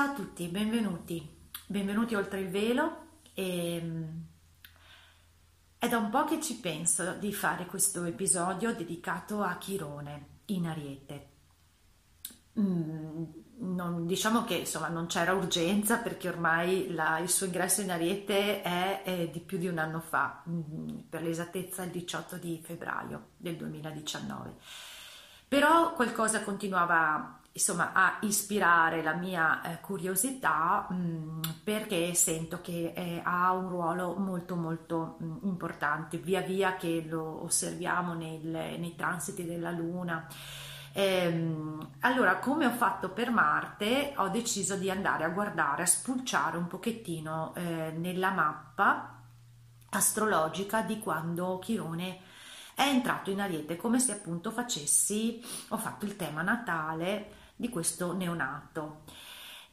Ciao a tutti, benvenuti. Benvenuti oltre il velo e ehm, è da un po' che ci penso di fare questo episodio dedicato a Chirone in Ariete. Mm, non, diciamo che insomma non c'era urgenza perché ormai la, il suo ingresso in Ariete è, è, di più di un anno fa, mm, per l'esattezza il 18 di febbraio del 2019. Però qualcosa continuava insomma a ispirare la mia eh, curiosità mh, mm, perché sento che eh, ha un ruolo molto molto mh, mm, importante. Via via che lo osserviamo nel, nei transiti della luna. Ehm, allora come ho fatto per Marte ho deciso di andare a guardare a spulciare un pochettino eh, nella mappa astrologica di quando Chirone è entrato in Ariete come se appunto facessi ho fatto il tema natale di questo neonato.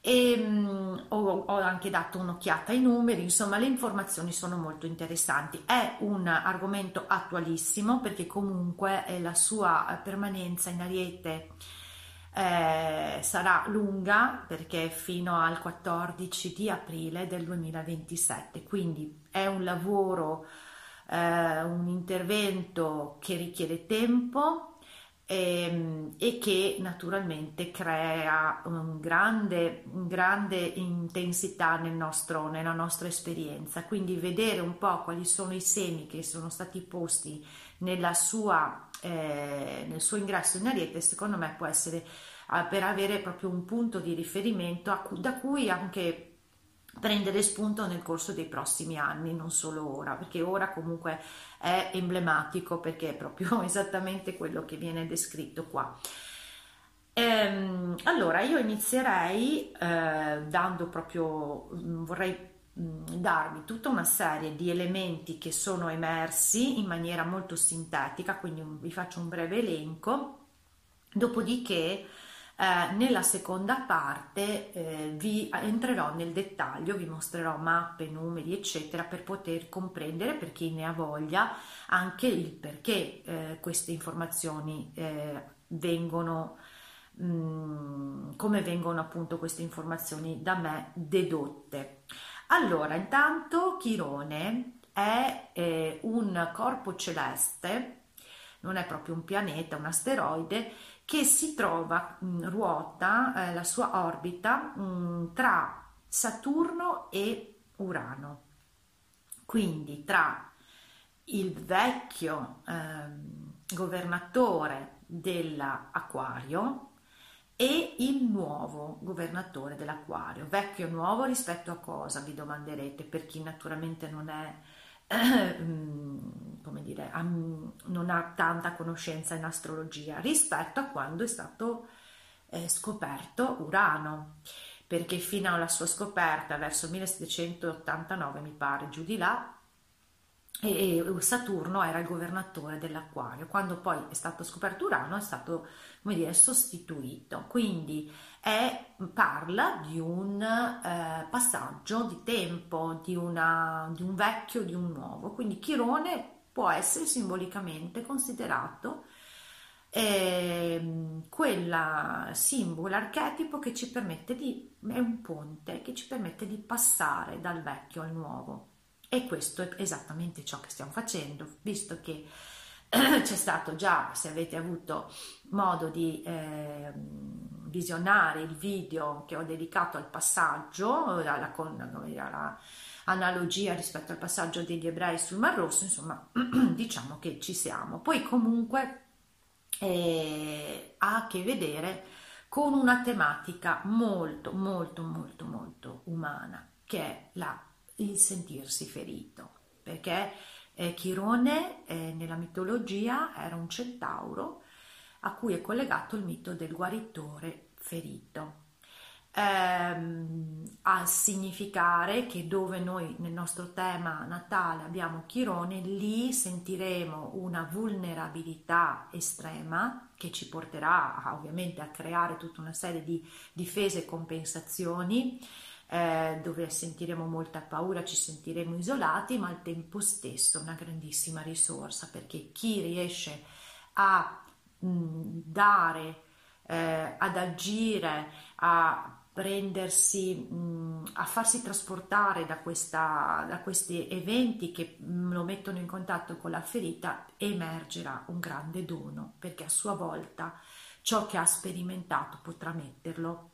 E, um, ho, ho, anche dato un'occhiata ai numeri, insomma le informazioni sono molto interessanti. È un argomento attualissimo perché comunque eh, la sua permanenza in Ariete eh, sarà lunga perché fino al 14 di aprile del 2027, quindi è un lavoro, eh, un intervento che richiede tempo, e, ehm, e che naturalmente crea un grande, un grande intensità nel nostro, nella nostra esperienza. Quindi vedere un po' quali sono i semi che sono stati posti sua, eh, nel suo ingresso in Ariete, secondo me può essere per avere proprio un punto di riferimento da cui anche prendere spunto nel corso dei prossimi anni, non solo ora, perché ora comunque è emblematico perché è proprio esattamente quello che viene descritto qua. Ehm, allora, io inizierei eh, dando proprio, mm, vorrei mm, darvi tutta una serie di elementi che sono emersi in maniera molto sintetica, quindi vi faccio un breve elenco, dopodiché eh, nella seconda parte eh, vi entrerò nel dettaglio, vi mostrerò mappe, numeri, eccetera, per poter comprendere, per chi ne ha voglia, anche il perché eh, queste informazioni eh, vengono, mh, mm, come vengono appunto queste informazioni da me dedotte. Allora, intanto Chirone è eh, un corpo celeste, non è proprio un pianeta, un asteroide che si trova, mh, ruota eh, la sua orbita mh, mm, tra Saturno e Urano. Quindi tra il vecchio eh, governatore dell'Aquario e il nuovo governatore dell'Aquario. Vecchio e nuovo rispetto a cosa? Vi domanderete, per chi naturalmente non è Ehm, come dire, non ha tanta conoscenza in astrologia rispetto a quando è stato eh, scoperto Urano, perché fino alla sua scoperta verso 1789 mi pare giù di là e Saturno era il governatore dell'acquario. Quando poi è stato scoperto Urano è stato come dire sostituito. Quindi è, parla di un eh, passaggio di tempo di, una, di un vecchio di un nuovo. Quindi Chirone può essere simbolicamente considerato eh, quel simbolo archetipo che ci permette di è un ponte che ci permette di passare dal vecchio al nuovo. E questo è esattamente ciò che stiamo facendo, visto che c'è stato già, se avete avuto modo di eh, visionare il video che ho dedicato al passaggio, alla, alla analogia rispetto al passaggio degli ebrei sul Mar Rosso, insomma, diciamo che ci siamo. Poi comunque eh, ha a che vedere con una tematica molto, molto, molto, molto umana, che è la il sentirsi ferito, perché eh, Chirone eh, nella mitologia era un centauro a cui è collegato il mito del guaritore ferito. Ehm, a significare che dove noi nel nostro tema natale abbiamo Chirone, lì sentiremo una vulnerabilità estrema che ci porterà ovviamente a creare tutta una serie di difese e compensazioni eh, dove sentiremo molta paura, ci sentiremo isolati, ma al tempo stesso una grandissima risorsa perché chi riesce a mh, dare, eh, ad agire, a prendersi, mh, a farsi trasportare da, questa, da questi eventi che lo mettono in contatto con la ferita, emergerà un grande dono perché a sua volta ciò che ha sperimentato potrà metterlo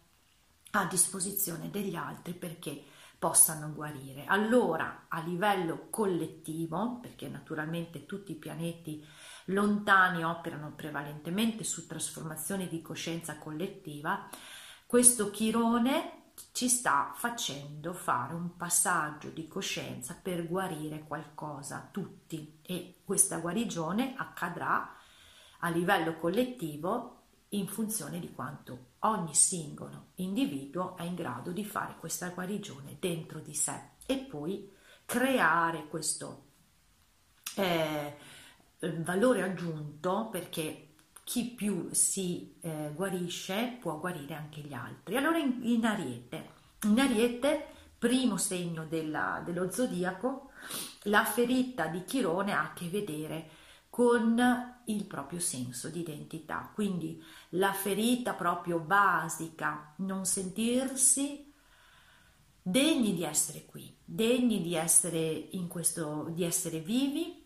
a disposizione degli altri perché possano guarire. Allora, a livello collettivo, perché naturalmente tutti i pianeti lontani operano prevalentemente su trasformazioni di coscienza collettiva, questo chirone ci sta facendo fare un passaggio di coscienza per guarire qualcosa, tutti, e questa guarigione accadrà a livello collettivo in funzione di quanto ogni singolo individuo è in grado di fare questa guarigione dentro di sé e poi creare questo eh, valore aggiunto perché chi più si eh, guarisce può guarire anche gli altri. Allora in, in Ariete, in Ariete, primo segno della, dello zodiaco, la ferita di Chirone ha a che vedere con il proprio senso di identità, quindi la ferita proprio basica, non sentirsi degni di essere qui, degni di essere in questo, di essere vivi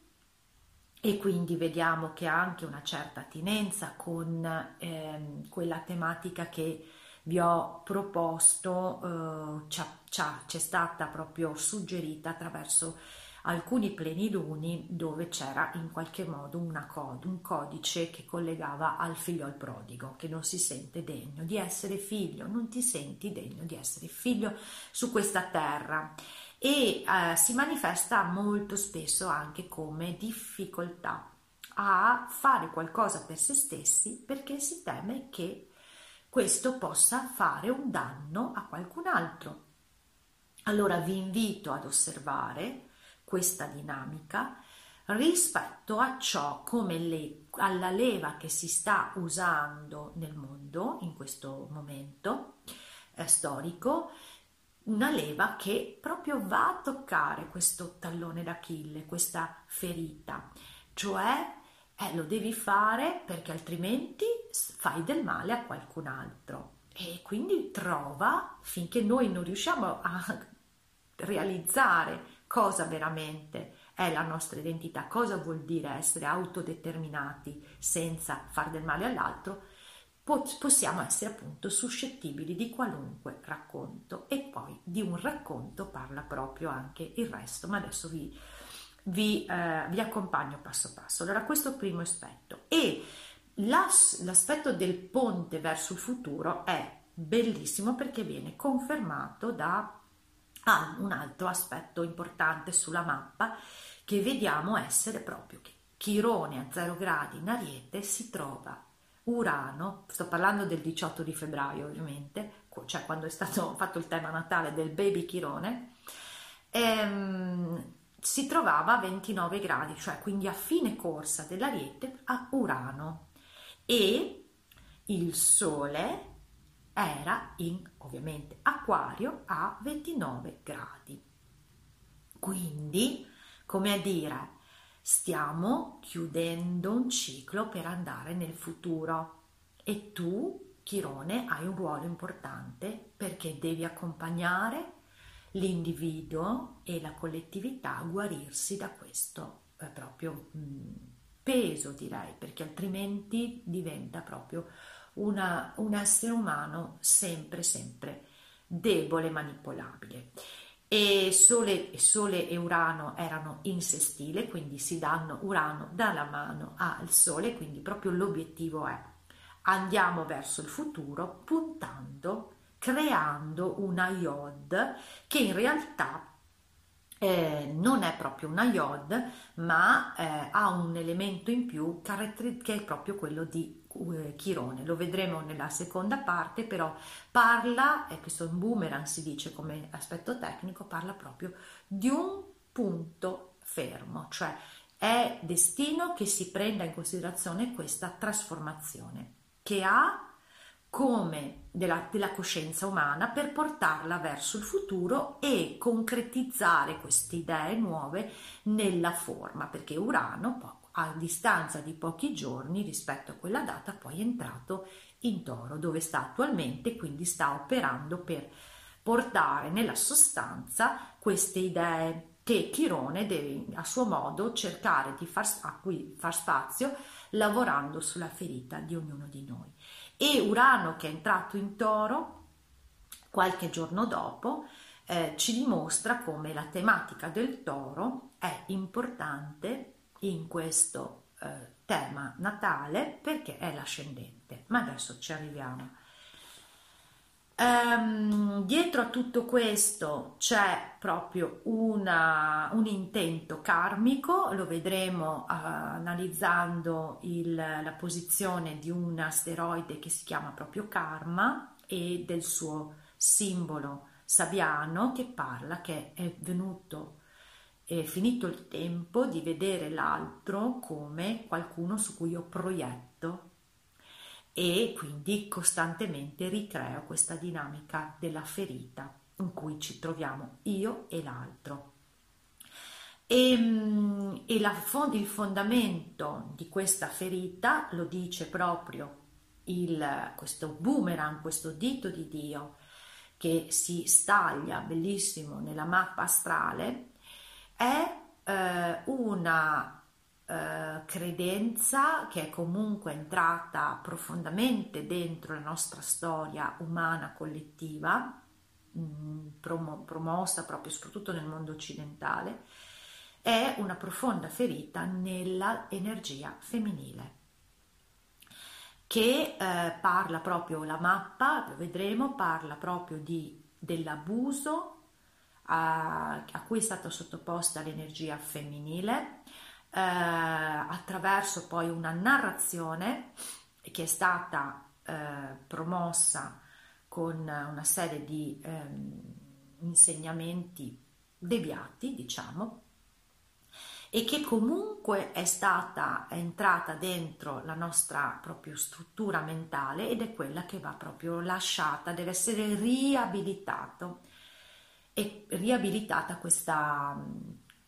e quindi vediamo che ha anche una certa attinenza con eh, quella tematica che vi ho proposto, eh, ci è stata proprio suggerita attraverso alcuni pleniluni dove c'era in qualche modo cod- un codice che collegava al figlio al prodigo, che non si sente degno di essere figlio, non ti senti degno di essere figlio su questa terra e eh, si manifesta molto spesso anche come difficoltà a fare qualcosa per se stessi perché si teme che questo possa fare un danno a qualcun altro. Allora vi invito ad osservare questa dinamica rispetto a ciò come le, alla leva che si sta usando nel mondo in questo momento eh, storico, una leva che proprio va a toccare questo tallone d'Achille, questa ferita, cioè eh, lo devi fare perché altrimenti fai del male a qualcun altro. E quindi trova finché noi non riusciamo a realizzare cosa veramente è la nostra identità, cosa vuol dire essere autodeterminati senza far del male all'altro, possiamo essere appunto suscettibili di qualunque racconto e poi di un racconto parla proprio anche il resto, ma adesso vi, vi, eh, vi accompagno passo passo. Allora questo primo aspetto e l'as, l'aspetto del ponte verso il futuro è bellissimo perché viene confermato da ha un altro aspetto importante sulla mappa che vediamo essere proprio che Chirone a 0 gradi in Ariete si trova Urano, sto parlando del 18 di febbraio ovviamente, cioè quando è stato fatto il tema natale del baby Chirone, ehm, si trovava a 29 gradi, cioè quindi a fine corsa dell'Ariete a Urano e il Sole era in ovviamente acquario a 29 gradi. Quindi, come a dire, stiamo chiudendo un ciclo per andare nel futuro e tu, Chirone, hai un ruolo importante perché devi accompagnare l'individuo e la collettività a guarirsi da questo eh, proprio mh, peso, direi, perché altrimenti diventa proprio una, un essere umano sempre, sempre debole, manipolabile. E Sole, Sole, e Urano erano in sestile, quindi si danno Urano dalla mano al Sole, quindi proprio l'obiettivo è andiamo verso il futuro puntando, creando una iod che in realtà eh, non è proprio una iod, ma eh, ha un elemento in più che è proprio quello di Chirone. Lo vedremo nella seconda parte, però parla, e questo boomerang si dice come aspetto tecnico, parla proprio di un punto fermo, cioè è destino che si prenda in considerazione questa trasformazione che ha come della, della, coscienza umana per portarla verso il futuro e concretizzare queste idee nuove nella forma, perché Urano a distanza di pochi giorni rispetto a quella data poi è entrato in toro dove sta attualmente quindi sta operando per portare nella sostanza queste idee che Chirone deve a suo modo cercare di far, a cui far spazio lavorando sulla ferita di ognuno di noi. E Urano che è entrato in toro qualche giorno dopo eh, ci dimostra come la tematica del toro è importante in questo eh, tema natale perché è l'ascendente, ma adesso ci arriviamo. Um, dietro a tutto questo c'è proprio una, un intento karmico, lo vedremo uh, analizzando il, la posizione di un asteroide che si chiama proprio Karma e del suo simbolo sabiano che parla che è venuto è finito il tempo di vedere l'altro come qualcuno su cui io proietto e quindi costantemente ricreo questa dinamica della ferita in cui ci troviamo io e l'altro. E, ehm, e la, il fondamento di questa ferita lo dice proprio il, questo boomerang, questo dito di Dio che si staglia bellissimo nella mappa astrale è eh, una eh, credenza che è comunque entrata profondamente dentro la nostra storia umana collettiva, mh, mm, promo- promossa proprio soprattutto nel mondo occidentale, è una profonda ferita nella energia femminile che eh, parla proprio la mappa, lo vedremo, parla proprio di, dell'abuso a, a cui è stata sottoposta l'energia femminile eh, attraverso poi una narrazione che è stata eh, promossa con una serie di eh, insegnamenti deviati, diciamo, e che comunque è stata entrata dentro la nostra proprio struttura mentale ed è quella che va proprio lasciata, deve essere riabilitato e riabilitata questa,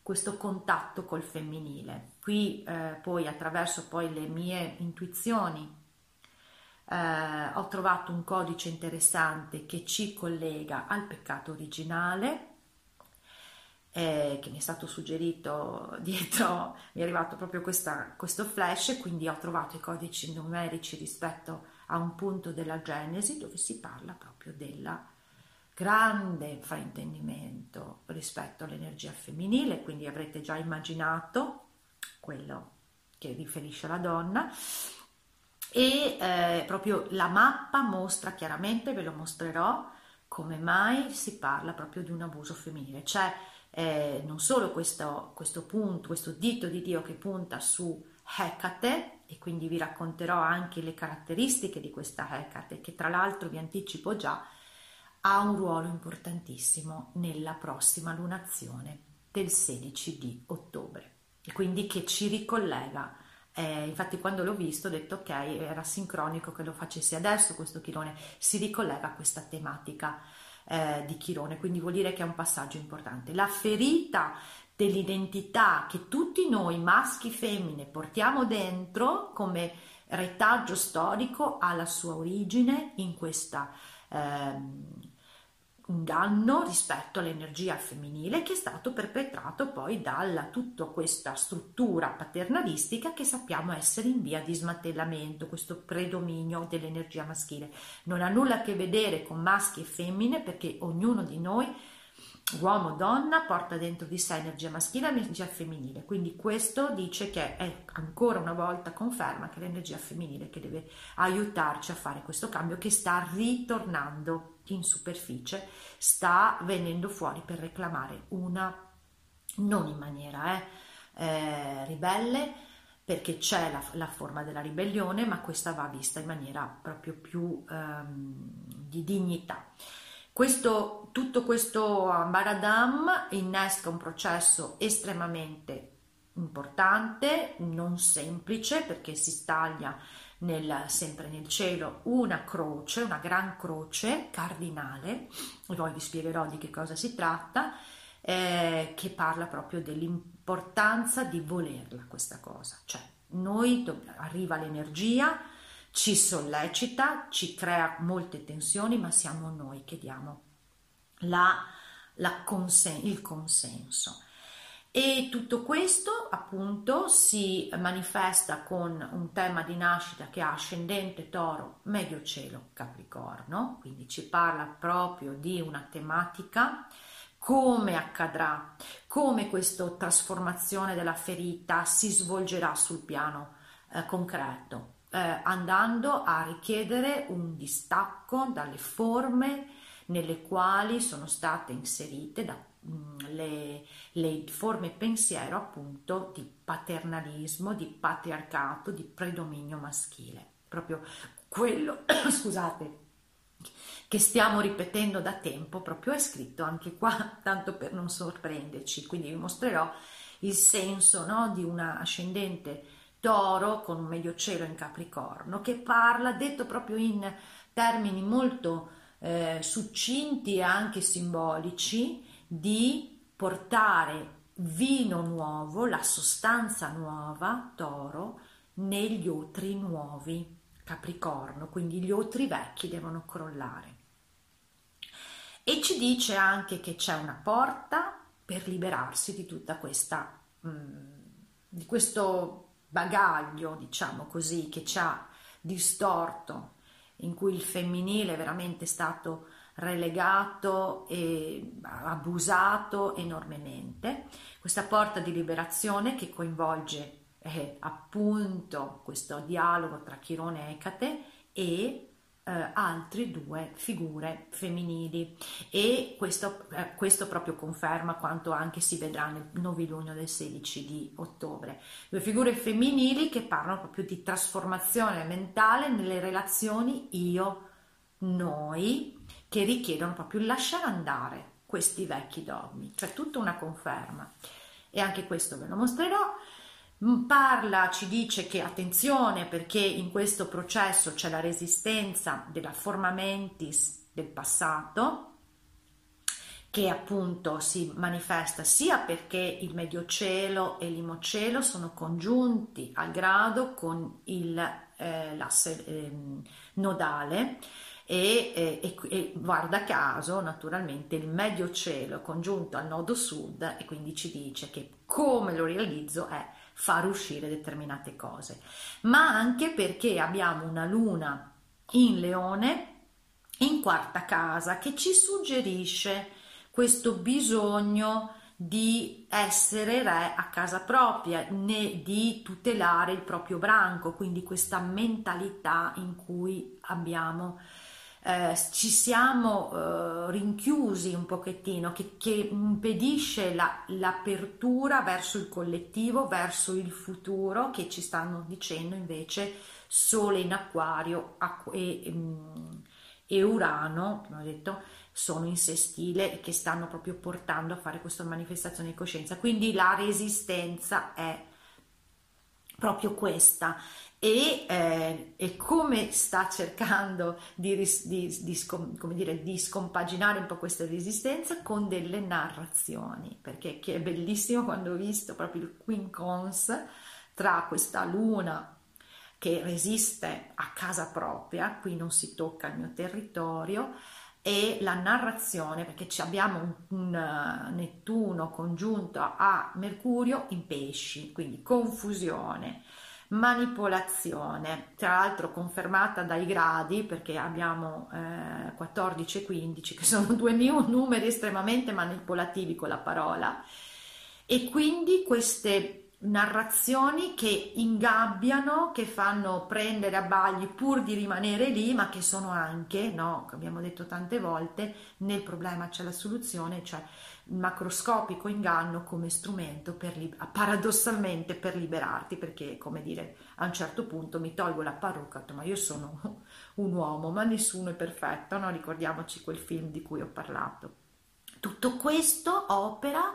questo contatto col femminile. Qui eh, poi attraverso poi le mie intuizioni eh, ho trovato un codice interessante che ci collega al peccato originale eh, che mi è stato suggerito dietro, mi è arrivato proprio questa, questo flash, quindi ho trovato i codici numerici rispetto a un punto della Genesi dove si parla proprio della grande fraintendimento rispetto all'energia femminile, quindi avrete già immaginato quello che riferisce alla donna e eh, proprio la mappa mostra chiaramente, ve lo mostrerò, come mai si parla proprio di un abuso femminile. C'è eh, non solo questo, questo punto, questo dito di Dio che punta su Hecate e quindi vi racconterò anche le caratteristiche di questa Hecate che tra l'altro vi anticipo già ha un ruolo importantissimo nella prossima lunazione del 16 di ottobre. Quindi che ci ricollega. Eh, infatti quando l'ho visto ho detto ok era sincronico che lo facessi adesso questo chirone. Si ricollega a questa tematica eh, di chirone quindi vuol dire che è un passaggio importante. La ferita dell'identità che tutti noi maschi e femmine portiamo dentro come retaggio storico ha la sua origine in questa ehm, un danno rispetto all'energia femminile che è stato perpetrato poi dalla tutta questa struttura paternalistica che sappiamo essere in via di smantellamento, questo predominio dell'energia maschile. Non ha nulla a che vedere con maschi e femmine perché ognuno di noi uomo donna porta dentro di sé energia maschile e energia femminile quindi questo dice che è ancora una volta conferma che l'energia femminile che deve aiutarci a fare questo cambio che sta ritornando in superficie sta venendo fuori per reclamare una non in maniera eh, eh, ribelle perché c'è la, la, forma della ribellione, ma questa va vista in maniera proprio più ehm, di dignità. Questo, tutto questo Baradam innesca un processo estremamente importante, non semplice, perché si staglia nel, sempre nel cielo una croce, una gran croce cardinale, e poi vi spiegherò di che cosa si tratta, eh, che parla proprio dell'importanza di volerla questa cosa, cioè noi arriva l'energia, ci sollecita, ci crea molte tensioni, ma siamo noi che diamo la, la consen- il consenso. E tutto questo appunto si manifesta con un tema di nascita che ha ascendente toro, medio cielo, capricorno, quindi ci parla proprio di una tematica. Come accadrà, come questa trasformazione della ferita si svolgerà sul piano eh, concreto, eh, andando a richiedere un distacco dalle forme nelle quali sono state inserite da, le, le forme pensiero appunto di paternalismo, di patriarcato, di predominio maschile. Proprio quello, scusate, che stiamo ripetendo da tempo, proprio è scritto anche qua, tanto per non sorprenderci. Quindi vi mostrerò il senso no, di una ascendente toro con un medio cielo in capricorno che parla, detto proprio in termini molto eh, succinti e anche simbolici, di portare vino nuovo, la sostanza nuova, toro, negli otri nuovi, capricorno, quindi gli otri vecchi devono crollare. E ci dice anche che c'è una porta per liberarsi di tutta questa mm, di questo bagaglio diciamo così che ci ha distorto in cui il femminile è veramente stato relegato e abusato enormemente questa porta di liberazione che coinvolge eh, appunto questo dialogo tra Chirone e Ecate e eh, altre due figure femminili e questo, eh, questo, proprio conferma quanto anche si vedrà nel novilunio del 16 di ottobre. Due figure femminili che parlano proprio di trasformazione mentale nelle relazioni io-noi che richiedono proprio il lasciare andare questi vecchi dogmi, cioè tutta una conferma. E anche questo ve lo mostrerò. Mm, parla, ci dice che attenzione perché in questo processo c'è la resistenza della forma mentis del passato che appunto si manifesta sia perché il medio cielo e l'imocielo sono congiunti al grado con il, eh, l'asse eh, nodale e, e, e, guarda caso naturalmente il medio cielo congiunto al nodo sud e quindi ci dice che come lo realizzo è far uscire determinate cose, ma anche perché abbiamo una luna in leone in quarta casa che ci suggerisce questo bisogno di essere re a casa propria, né di tutelare il proprio branco, quindi questa mentalità in cui abbiamo eh, ci siamo eh, rinchiusi un pochettino, che, che impedisce la, l'apertura verso il collettivo, verso il futuro, che ci stanno dicendo invece Sole in acquario e, mm, e Urano, come ho detto, sono in sestile e che stanno proprio portando a fare questa manifestazione di coscienza. Quindi la resistenza è proprio questa. E, eh, e, come sta cercando di, di, di, scom, dire, di, scompaginare un po' questa resistenza con delle narrazioni, perché è bellissimo quando ho visto proprio il quincons tra questa luna che resiste a casa propria, qui non si tocca il mio territorio, e la narrazione, perché abbiamo un, un uh, Nettuno congiunto a Mercurio in pesci, quindi confusione manipolazione, tra l'altro confermata dai gradi perché abbiamo eh, 14 e 15 che sono due numeri estremamente manipolativi con la parola. E quindi queste narrazioni che ingabbiano, che fanno prendere a bagli pur di rimanere lì, ma che sono anche, no, abbiamo detto tante volte, nel problema c'è la soluzione, cioè il macroscopico inganno come strumento per, paradossalmente per liberarti, perché come dire, a un certo punto mi tolgo la parrucca, ma io sono un uomo, ma nessuno è perfetto, no? ricordiamoci quel film di cui ho parlato. Tutto questo opera,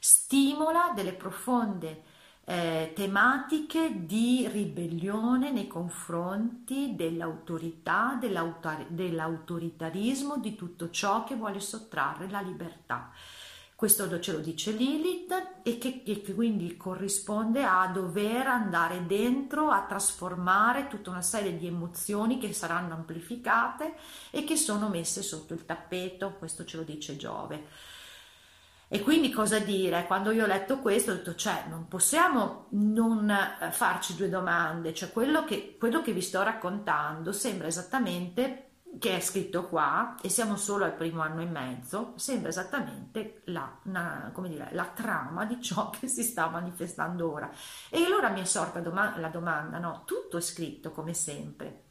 stimola delle profonde eh, tematiche di ribellione nei confronti dell'autorità, dell'autoritarismo, di tutto ciò che vuole sottrarre la libertà. Questo ce lo dice Lilith e che, e che, quindi corrisponde a dover andare dentro a trasformare tutta una serie di emozioni che saranno amplificate e che sono messe sotto il tappeto, questo ce lo dice Giove. E quindi cosa dire? Quando io ho letto questo ho detto, cioè, non possiamo non eh, farci due domande, cioè quello che, quello che vi sto raccontando sembra esattamente che è scritto qua, e siamo solo al primo anno e mezzo, sembra esattamente la, una, dire, la trama di ciò che si sta manifestando ora. E allora mi è sorta doma- la domanda, no? Tutto è scritto come sempre,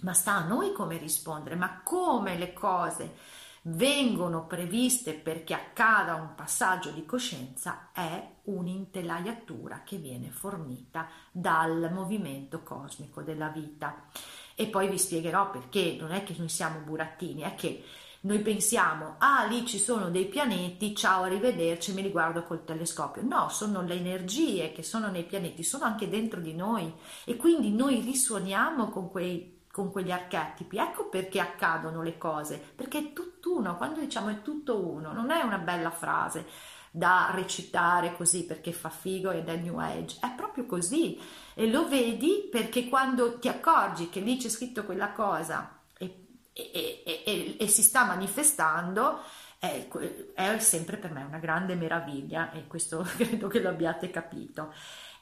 ma sta a noi come rispondere, ma come le cose vengono previste perché accada un passaggio di coscienza è un'intelaiatura che viene fornita dal movimento cosmico della vita. E poi vi spiegherò perché non è che noi siamo burattini, è che noi pensiamo, ah lì ci sono dei pianeti, ciao, arrivederci, mi riguardo col telescopio. No, sono le energie che sono nei pianeti, sono anche dentro di noi e quindi noi risuoniamo con quei con quegli archetipi. Ecco perché accadono le cose, perché è tutt'uno, quando diciamo è tutto uno, non è una bella frase da recitare così perché fa figo ed è New Age, è proprio così e lo vedi perché quando ti accorgi che lì c'è scritto quella cosa e, e, e, e si sta manifestando, è, è sempre per me una grande meraviglia e questo credo che lo abbiate capito.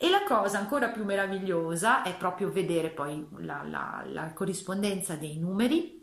E la cosa ancora più meravigliosa è proprio vedere poi la, la, la corrispondenza dei numeri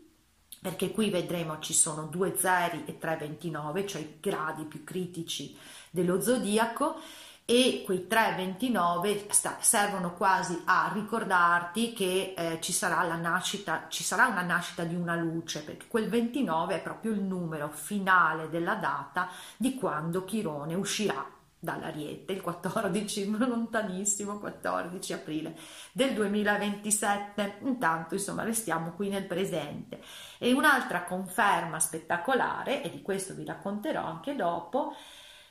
perché qui vedremo ci sono due zeri e tre 29, cioè i gradi più critici dello zodiaco e quei 3,29 sta, servono quasi a ricordarti che eh, ci sarà la nascita, ci sarà una nascita di una luce, perché quel 29 è proprio il numero finale della data di quando Chirone uscirà dall'Ariete il 14, lontanissimo 14 aprile del 2027. Intanto, insomma, restiamo qui nel presente. E un'altra conferma spettacolare, e di questo vi racconterò anche dopo,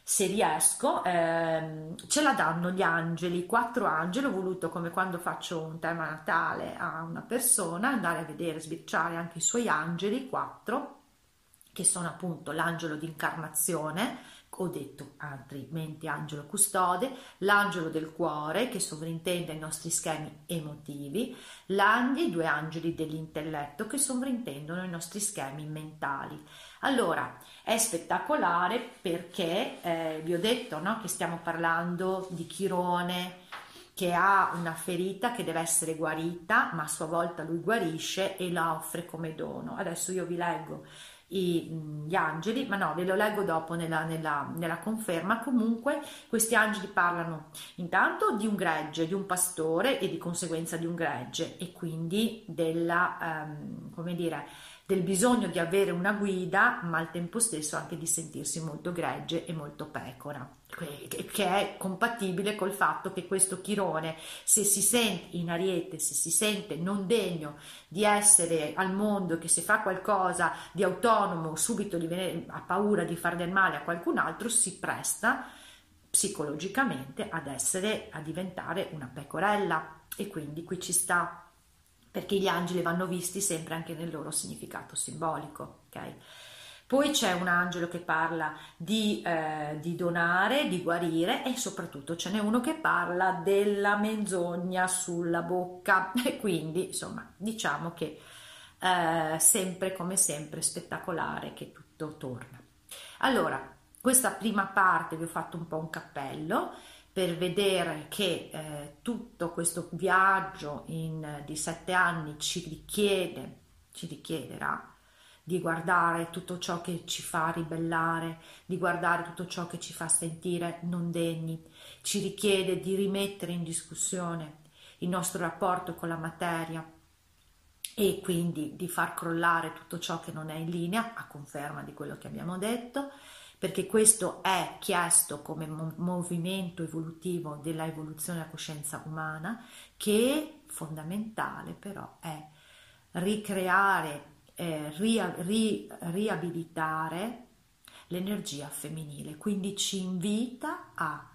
se riesco, ehm, ce la danno gli angeli, quattro angeli, ho voluto come quando faccio un tema natale a una persona, andare a vedere, sbirciare anche i suoi angeli, quattro, che sono appunto l'angelo d'incarnazione, ho detto altrimenti angelo custode, l'angelo del cuore che sovrintende i nostri schemi emotivi, l'angeli, due angeli dell'intelletto che sovrintendono i nostri schemi mentali. Allora, è spettacolare perché eh, vi ho detto no, che stiamo parlando di Chirone che ha una ferita che deve essere guarita, ma a sua volta lui guarisce e la offre come dono. Adesso io vi leggo i, gli angeli, ma no, ve lo leggo dopo nella, nella, nella, conferma. Comunque, questi angeli parlano intanto di un gregge, di un pastore e di conseguenza di un gregge, e quindi della, um, come dire, del bisogno di avere una guida, ma al tempo stesso anche di sentirsi molto gregge e molto pecora, che è compatibile col fatto che questo Chirone, se si sente in ariete, se si sente non degno di essere al mondo, che se fa qualcosa di autonomo subito viene, ha paura di fare del male a qualcun altro, si presta psicologicamente ad essere, a diventare una pecorella e quindi qui ci sta perché gli angeli vanno visti sempre anche nel loro significato simbolico. Okay? Poi c'è un angelo che parla di, eh, di, donare, di guarire e soprattutto ce n'è uno che parla della menzogna sulla bocca e quindi insomma diciamo che eh, sempre come sempre spettacolare che tutto torna. Allora, questa prima parte vi ho fatto un po' un cappello per vedere che eh, tutto questo viaggio in, di sette anni ci richiede, ci richiederà di guardare tutto ciò che ci fa ribellare, di guardare tutto ciò che ci fa sentire non degni, ci richiede di rimettere in discussione il nostro rapporto con la materia e quindi di far crollare tutto ciò che non è in linea, a conferma di quello che abbiamo detto, perché questo è chiesto come movimento evolutivo della evoluzione della coscienza umana, che fondamentale però è ricreare eh, ria, ri, riabilitare l'energia femminile, quindi ci invita a,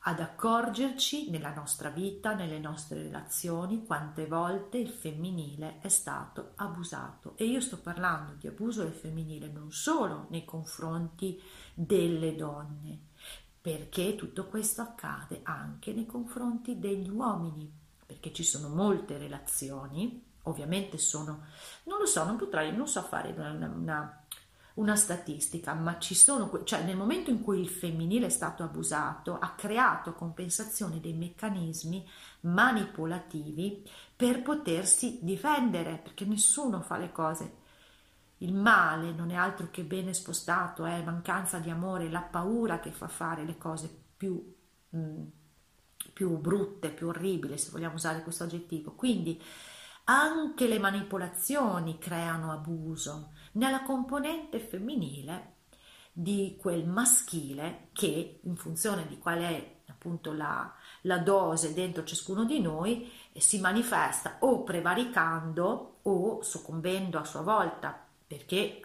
ad accorgerci nella nostra vita, nelle nostre relazioni, quante volte il femminile è stato abusato. E io sto parlando di abuso del femminile non solo nei confronti delle donne, perché tutto questo accade anche nei confronti degli uomini, perché ci sono molte relazioni ovviamente sono, non lo so, non potrei, non so fare una, una, una statistica, ma ci sono, cioè nel momento in cui il femminile è stato abusato, ha creato compensazione dei meccanismi manipolativi per potersi difendere, perché nessuno fa le cose. Il male non è altro che bene spostato, è mancanza di amore, la paura che fa fare le cose più, mh, mm, più brutte, più orribili, se vogliamo usare questo aggettivo. Quindi anche le manipolazioni creano abuso nella componente femminile di quel maschile che in funzione di qual è appunto la, la dose dentro ciascuno di noi si manifesta o prevaricando o soccombendo a sua volta perché,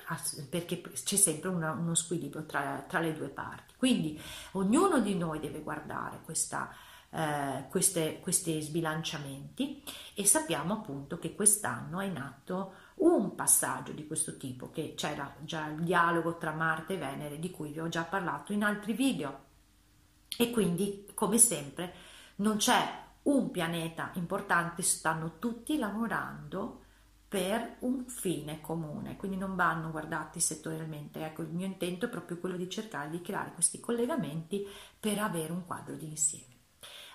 perché c'è sempre una, uno squilibrio tra, tra le due parti. Quindi ognuno di noi deve guardare questa eh, queste, questi sbilanciamenti e sappiamo appunto che quest'anno è in atto un passaggio di questo tipo, che c'era già il dialogo tra Marte e Venere di cui vi ho già parlato in altri video e quindi come sempre non c'è un pianeta importante, stanno tutti lavorando per un fine comune, quindi non vanno guardati settorialmente. Ecco, il mio intento è proprio quello di cercare di creare questi collegamenti per avere un quadro di insieme.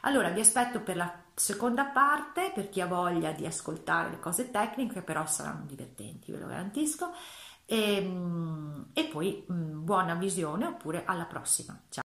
Allora vi aspetto per la seconda parte, per chi ha voglia di ascoltare le cose tecniche, però saranno divertenti, ve lo garantisco. E, mm, e poi mm, buona visione oppure alla prossima. Ciao!